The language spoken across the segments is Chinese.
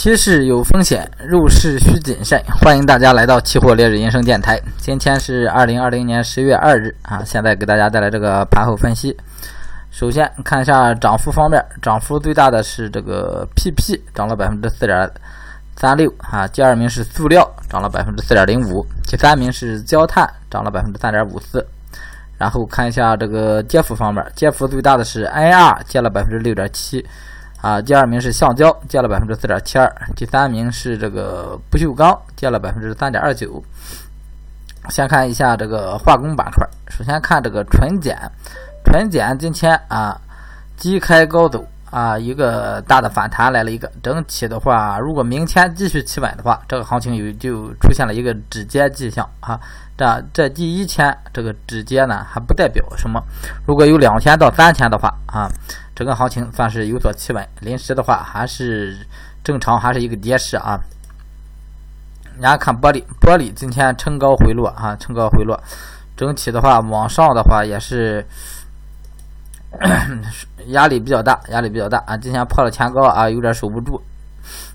期市有风险，入市需谨慎。欢迎大家来到期货烈日人生电台。今天是二零二零年十月二日啊，现在给大家带来这个盘后分析。首先看一下涨幅方面，涨幅最大的是这个 PP，涨了百分之四点三六啊。第二名是塑料，涨了百分之四点零五。第三名是焦炭，涨了百分之三点五四。然后看一下这个跌幅方面，跌幅最大的是 NR 跌了百分之六点七。啊，第二名是橡胶，跌了百分之四点七二；第三名是这个不锈钢，跌了百分之三点二九。先看一下这个化工板块，首先看这个纯碱，纯碱今天啊低开高走啊，一个大的反弹来了一个。整体的话，如果明天继续企稳的话，这个行情有就出现了一个止跌迹象啊。这这第一天这个止跌呢还不代表什么，如果有两天到三天的话啊。整个行情算是有所企稳，临时的话还是正常，还是一个跌势啊。然后看玻璃，玻璃今天冲高回落啊，冲高回落，整体的话往上的话也是 压力比较大，压力比较大啊。今天破了前高啊，有点守不住。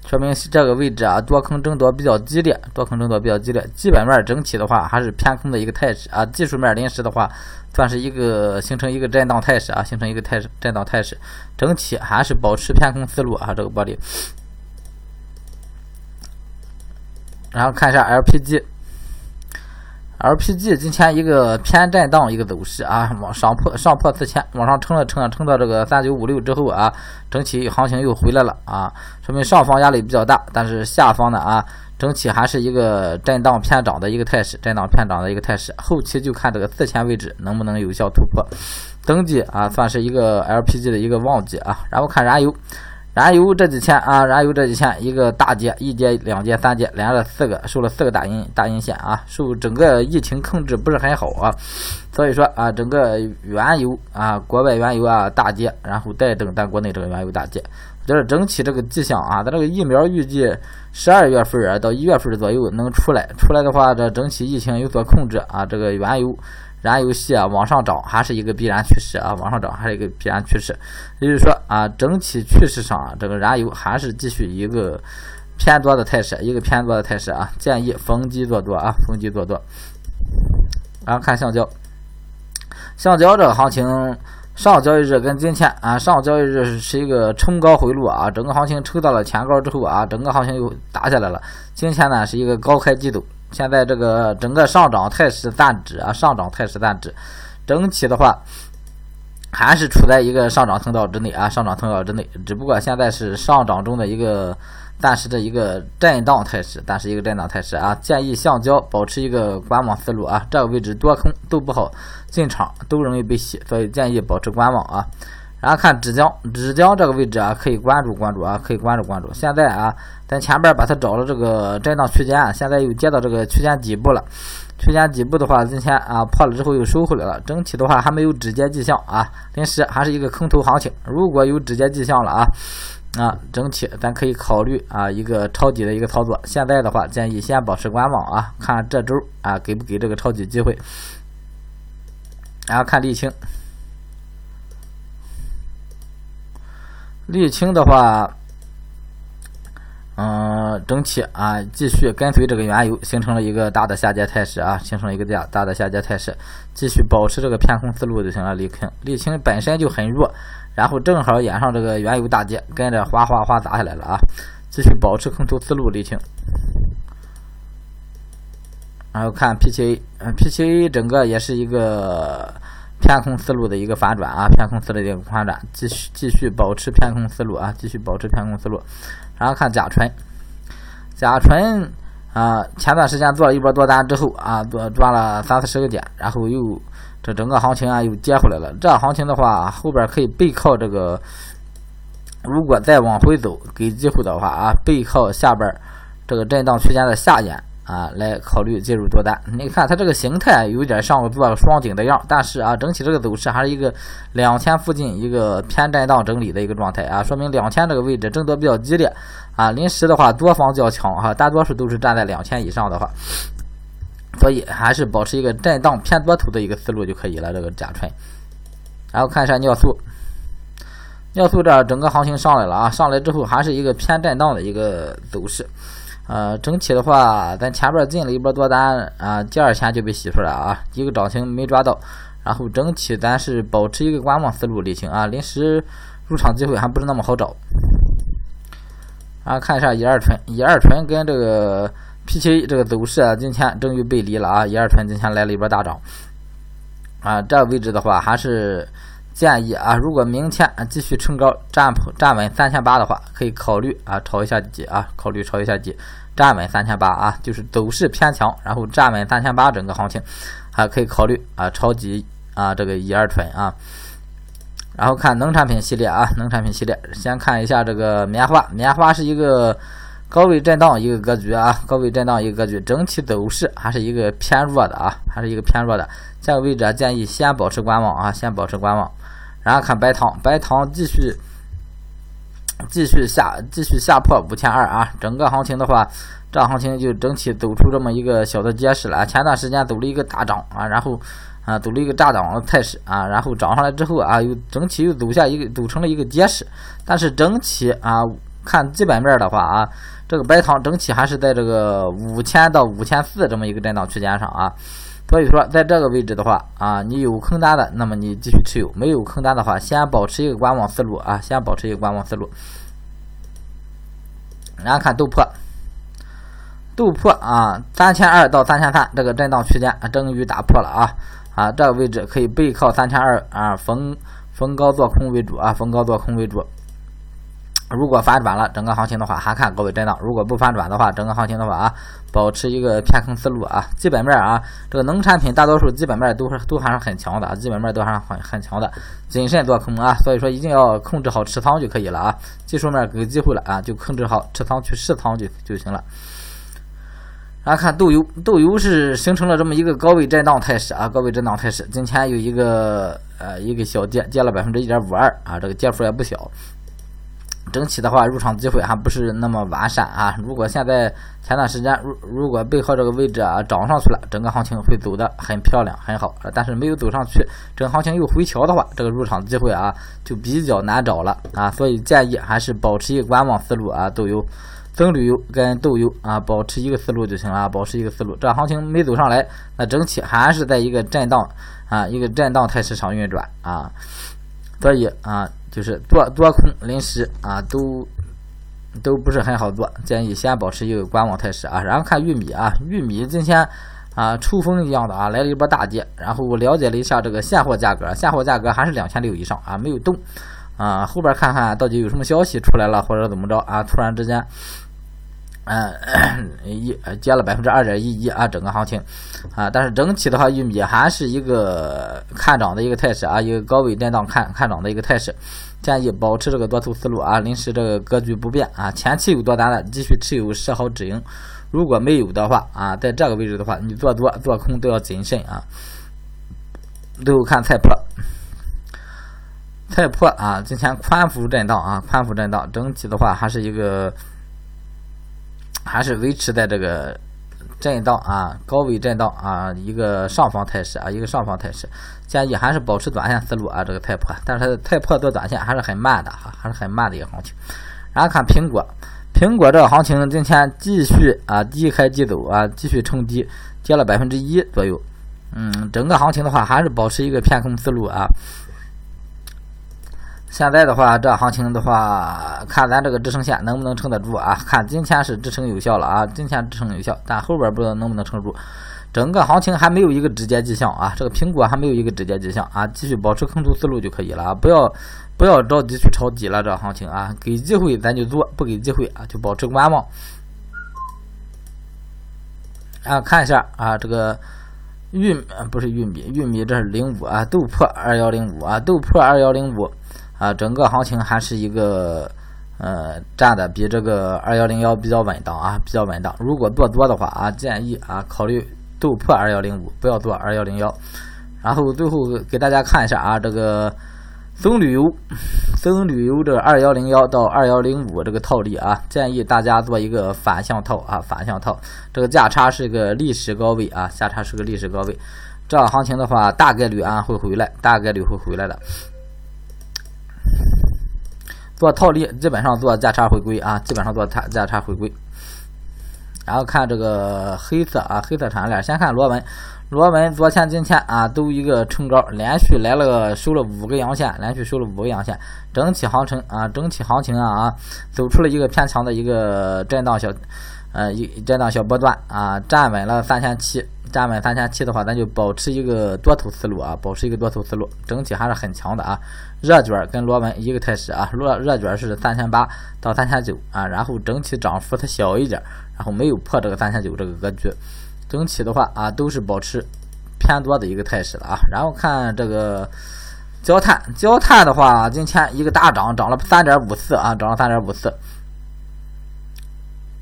说明是这个位置啊，多空争夺比较激烈，多空争夺比较激烈。基本面整体的话还是偏空的一个态势啊。技术面临时的话，算是一个形成一个震荡态势啊，形成一个态势震荡态势。整体还是保持偏空思路啊，这个玻璃。然后看一下 LPG。LPG 今天一个偏震荡一个走势啊，往上破上破四千，往上撑了撑了撑到这个三九五六之后啊，整体行情又回来了啊，说明上方压力比较大，但是下方呢啊，整体还是一个震荡偏涨的一个态势，震荡偏涨的一个态势，后期就看这个四千位置能不能有效突破，登记啊，算是一个 LPG 的一个旺季啊，然后看燃油。燃油这几天啊，燃油这几天一个大跌，一跌、两跌、三跌，连了四个，收了四个大阴大阴线啊，受整个疫情控制不是很好啊，所以说啊，整个原油啊，国外原油啊大跌，然后带动咱国内这个原油大跌，我觉得整体这个迹象啊，咱这个疫苗预计十二月份啊到一月份左右能出来，出来的话，这整体疫情有所控制啊，这个原油。燃油系啊往上涨还是一个必然趋势啊，往上涨还是一个必然趋势，也就是说啊，整体趋势上啊，这个燃油还是继续一个偏多的态势，一个偏多的态势啊，建议逢低做多啊，逢低做多。然后看橡胶，橡胶这个行情，上交易日跟今天啊，上交易日是一个冲高回落啊，整个行情抽到了前高之后啊，整个行情又打下来了，今天呢是一个高开低走。现在这个整个上涨态势暂止啊，上涨态势暂止，整体的话还是处在一个上涨通道之内啊，上涨通道之内，只不过现在是上涨中的一个暂时的一个震荡态势，暂时一个震荡态势啊，建议橡胶保持一个观望思路啊，这个位置多空都不好进场，都容易被洗，所以建议保持观望啊。然后看纸浆，纸浆这个位置啊，可以关注关注啊，可以关注关注。现在啊，咱前边把它找了这个震荡区间，现在又接到这个区间底部了。区间底部的话，今天啊破了之后又收回来了。整体的话还没有止跌迹象啊，临时还是一个空头行情。如果有止跌迹象了啊，啊，整体咱可以考虑啊一个抄底的一个操作。现在的话建议先保持观望啊，看这周啊给不给这个抄底机会。然后看沥青。沥青的话，嗯，整体啊继续跟随这个原油，形成了一个大的下跌态势啊，形成了一个大大的下跌态势，继续保持这个偏空思路就行了。沥青，沥青本身就很弱，然后正好演上这个原油大跌，跟着哗哗哗砸下来了啊，继续保持空头思路。沥青，然后看 PTA，嗯，PTA 整个也是一个。偏空思路的一个反转啊，偏空思路的一个反转，继续继续保持偏空思路啊，继续保持偏空思路。然后看甲醇，甲醇啊，前段时间做了一波多单之后啊，做赚了三四十个点，然后又这整个行情啊又跌回来了。这行情的话，后边可以背靠这个，如果再往回走，给机会的话啊，背靠下边这个震荡区间的下沿。啊，来考虑介入多单。你看它这个形态有点像做双顶的样，但是啊，整体这个走势还是一个两千附近一个偏震荡整理的一个状态啊，说明两千这个位置争夺比较激烈啊。临时的话，多方较强哈，大多数都是站在两千以上的话，所以还是保持一个震荡偏多头的一个思路就可以了。这个甲醇，然后看一下尿素，尿素这整个行情上来了啊，上来之后还是一个偏震荡的一个走势。呃，整体的话，咱前边进了一波多单啊，第二天就被洗出来啊，一个涨停没抓到。然后整体咱是保持一个观望思路，理清啊，临时入场机会还不是那么好找。啊，看一下一二纯，一二醇跟这个 P 七这个走势啊，今天终于背离了啊，一二醇今天来了一波大涨。啊，这个位置的话，还是建议啊，如果明天继续冲高站普站稳三千八的话，可以考虑啊，抄一下底啊，考虑抄一下底，站稳三千八啊，就是走势偏强，然后站稳三千八整个行情，还可以考虑啊，抄底啊，这个乙二醇啊。然后看农产品系列啊，农产品系列，先看一下这个棉花，棉花是一个高位震荡一个格局啊，高位震荡一个格局，整体走势还是一个偏弱的啊，还是一个偏弱的。这个位置啊，建议先保持观望啊，先保持观望。然后看白糖，白糖继续继续下，继续下破五千二啊，整个行情的话，这行情就整体走出这么一个小的跌势了。前段时间走了一个大涨啊，然后。啊，走了一个炸涨的态势啊，然后涨上来之后啊，又整体又走下一个，走成了一个跌势。但是整体啊，看基本面的话啊，这个白糖整体还是在这个五千到五千四这么一个震荡区间上啊。所以说，在这个位置的话啊，你有空单的，那么你继续持有；没有空单的话，先保持一个观望思路啊，先保持一个观望思路。然后看豆粕，豆粕啊，三千二到三千三这个震荡区间啊终于打破了啊。啊，这个位置可以背靠三千二啊，逢逢高做空为主啊，逢高做空为主。如果反转了，整个行情的话还看高位震荡；如果不反转的话，整个行情的话啊，保持一个偏空思路啊。基本面啊，这个农产品大多数基本面都是都还是很强的啊，基本面都还是很很强的，谨慎做空啊。所以说一定要控制好持仓就可以了啊。技术面给机会了啊，就控制好持仓去试仓就就行了。来看豆油，豆油是形成了这么一个高位震荡态势啊，高位震荡态势。今天有一个呃一个小跌，跌了百分之一点五二啊，这个跌幅也不小。整体的话，入场机会还不是那么完善啊。如果现在前段时间如如果背靠这个位置啊涨上去了，整个行情会走得很漂亮很好。但是没有走上去，整个行情又回调的话，这个入场机会啊就比较难找了啊。所以建议还是保持一个观望思路啊，豆油。棕榈油跟豆油啊，保持一个思路就行了，保持一个思路。这行情没走上来，那整体还是在一个震荡啊，一个震荡态势上运转啊。所以啊，就是做多空临时啊，都都不是很好做，建议先保持一个观望态势啊。然后看玉米啊，玉米今天啊，抽风一样的啊，来了一波大跌。然后我了解了一下这个现货价格，现货价格还是两千六以上啊，没有动啊。后边看看到底有什么消息出来了，或者怎么着啊？突然之间。嗯，一跌了百分之二点一一啊，整个行情啊，但是整体的话，玉米还是一个看涨的一个态势啊，一个高位震荡看看涨的一个态势，建议保持这个多头思路啊，临时这个格局不变啊，前期有多单的继续持有设好止盈，如果没有的话啊，在这个位置的话，你做多做空都要谨慎啊。最后看菜粕，菜粕啊，今天宽幅震荡啊，宽幅震荡，整体的话还是一个。还是维持在这个震荡啊，高位震荡啊，一个上方态势啊，一个上方态势，建议还是保持短线思路啊，这个太破，但是太破做短线还是很慢的哈，还是很慢的一个行情。然后看苹果，苹果这个行情今天继续啊低开低走啊，继续冲低，跌了百分之一左右。嗯，整个行情的话还是保持一个偏空思路啊。现在的话，这行情的话，看咱这个支撑线能不能撑得住啊？看今天是支撑有效了啊，今天支撑有效，但后边不知道能不能撑住。整个行情还没有一个直接迹象啊，这个苹果还没有一个直接迹象啊，继续保持空头思路就可以了啊，不要不要着急去抄底了，这行情啊，给机会咱就做，不给机会啊就保持观望。啊，看一下啊，这个玉不是玉米，玉米这是零五啊，豆粕二幺零五啊，豆粕二幺零五。啊，整个行情还是一个，呃，站的比这个二幺零幺比较稳当啊，比较稳当。如果做多的话啊，建议啊考虑豆粕二幺零五，不要做二幺零幺。然后最后给大家看一下啊，这个棕榈油，棕榈油这二幺零幺到二幺零五这个套利啊，建议大家做一个反向套啊，反向套。这个价差是个历史高位啊，价差是个历史高位。这样行情的话，大概率啊会回来，大概率会回来的。做套利基本上做价差回归啊，基本上做价价差回归。然后看这个黑色啊，黑色产业链，先看螺纹，螺纹昨天今天啊都一个冲高，连续来了收了五个阳线，连续收了五个阳线，整体行情啊，整体行情啊啊走出了一个偏强的一个震荡小，呃一震荡小波段啊，站稳了三千七。站稳三千七的话，咱就保持一个多头思路啊，保持一个多头思路，整体还是很强的啊。热卷跟螺纹一个态势啊，热热卷是三千八到三千九啊，然后整体涨幅它小一点，然后没有破这个三千九这个格局，整体的话啊都是保持偏多的一个态势了啊。然后看这个焦炭，焦炭的话今天一个大涨，涨了三点五四啊，涨了三点五四。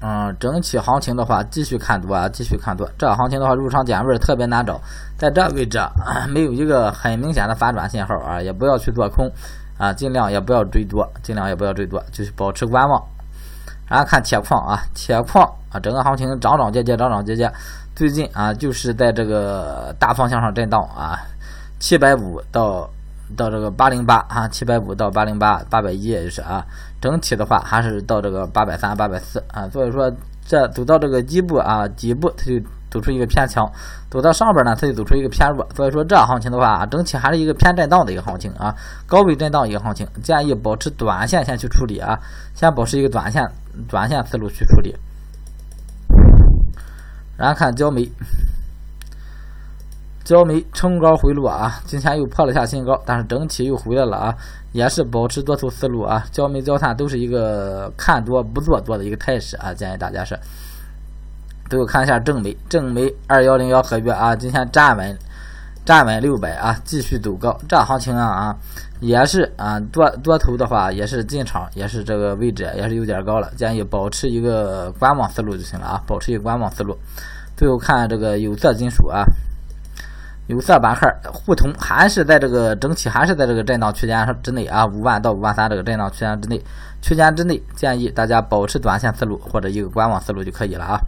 嗯，整体行情的话，继续看多啊，继续看多。这行情的话，入场点位特别难找，在这位置啊 没有一个很明显的反转信号啊，也不要去做空啊，尽量也不要追多，尽量也不要追多，就是保持观望。然后看铁矿啊，铁矿啊，整个行情涨涨跌跌，涨涨跌跌，最近啊就是在这个大方向上震荡啊，七百五到。到这个八零八啊，七百五到八零八，八百一也就是啊，整体的话还是到这个八百三、八百四啊，所以说这走到这个底部啊，底部它就走出一个偏强，走到上边呢，它就走出一个偏弱，所以说这行情的话，整体还是一个偏震荡的一个行情啊，高位震荡一个行情，建议保持短线先去处理啊，先保持一个短线短线思路去处理，然后看焦煤。焦煤冲高回落啊，今天又破了下新高，但是整体又回来了啊，也是保持多头思路啊。焦煤、焦炭都是一个看多不做多的一个态势啊，建议大家是最后看一下正煤，正煤二幺零幺合约啊，今天站稳站稳六百啊，继续走高，这行情啊啊也是啊多多头的话也是进场，也是这个位置也是有点高了，建议保持一个观望思路就行了啊，保持一个观望思路。最后看这个有色金属啊。有色板块互通还是在这个整体还是在这个震荡区间之内啊，五万到五万三这个震荡区间之内，区间之内建议大家保持短线思路或者一个观望思路就可以了啊。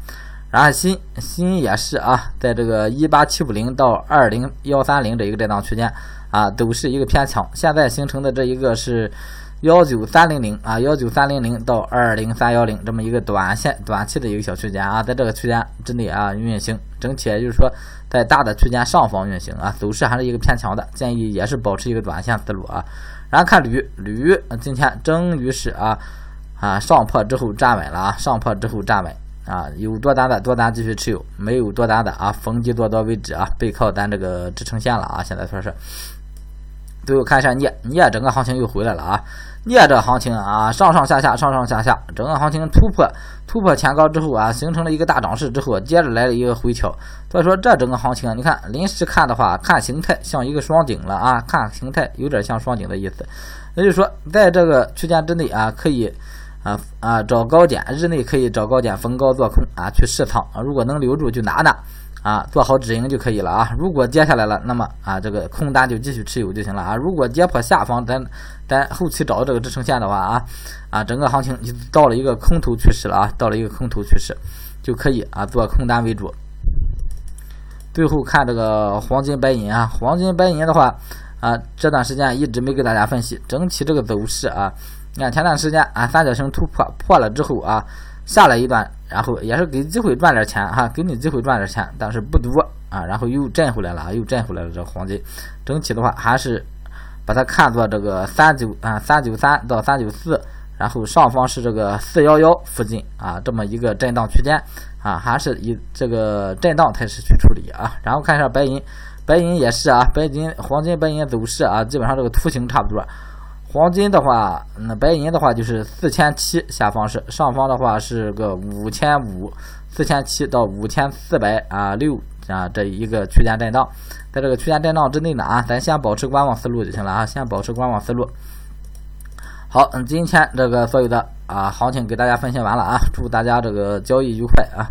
然后锌锌也是啊，在这个一八七五零到二零幺三零这一个震荡区间啊，都是一个偏强，现在形成的这一个是。幺九三零零啊，幺九三零零到二零三幺零这么一个短线、短期的一个小区间啊，在这个区间之内啊运行，整体也就是说在大的区间上方运行啊，走势还是一个偏强的，建议也是保持一个短线思路啊。然后看铝，铝今天终于是啊啊上破之后站稳了啊，上破之后站稳啊，有多单的多单继续持有，没有多单的啊逢低做多为止啊，背靠咱这个支撑线了啊，现在说是。最后看一下镍，镍整个行情又回来了啊。镍这行情啊，上上下下，上上下下，整个行情突破突破前高之后啊，形成了一个大涨势之后，接着来了一个回调。所以说这整个行情，你看临时看的话，看形态像一个双顶了啊，看形态有点像双顶的意思。也就是说，在这个区间之内啊，可以啊啊找高点，日内可以找高点逢高做空啊，去试仓啊，如果能留住就拿拿。啊，做好止盈就可以了啊。如果跌下来了，那么啊，这个空单就继续持有就行了啊。如果跌破下方，咱咱后期找到这个支撑线的话啊啊，整个行情就到了一个空头趋势了啊，到了一个空头趋势，就可以啊做空单为主。最后看这个黄金白银啊，黄金白银的话啊，这段时间一直没给大家分析整体这个走势啊。你看前段时间啊，三角形突破破了之后啊。下来一段，然后也是给机会赚点钱哈，给你机会赚点钱，但是不多啊，然后又震回来了，又震回来了。这黄金整体的话，还是把它看作这个三九啊三九三到三九四，然后上方是这个四幺幺附近啊，这么一个震荡区间啊，还是以这个震荡态势去处理啊。然后看一下白银，白银也是啊，白金黄金白银走势啊，基本上这个图形差不多。黄金的话，那白银的话就是四千七，下方是上方的话是个五千五，四千七到五千四百啊六啊这一个区间震荡，在这个区间震荡之内呢啊，咱先保持观望思路就行了啊，先保持观望思路。好，嗯，今天这个所有的啊行情给大家分析完了啊，祝大家这个交易愉快啊。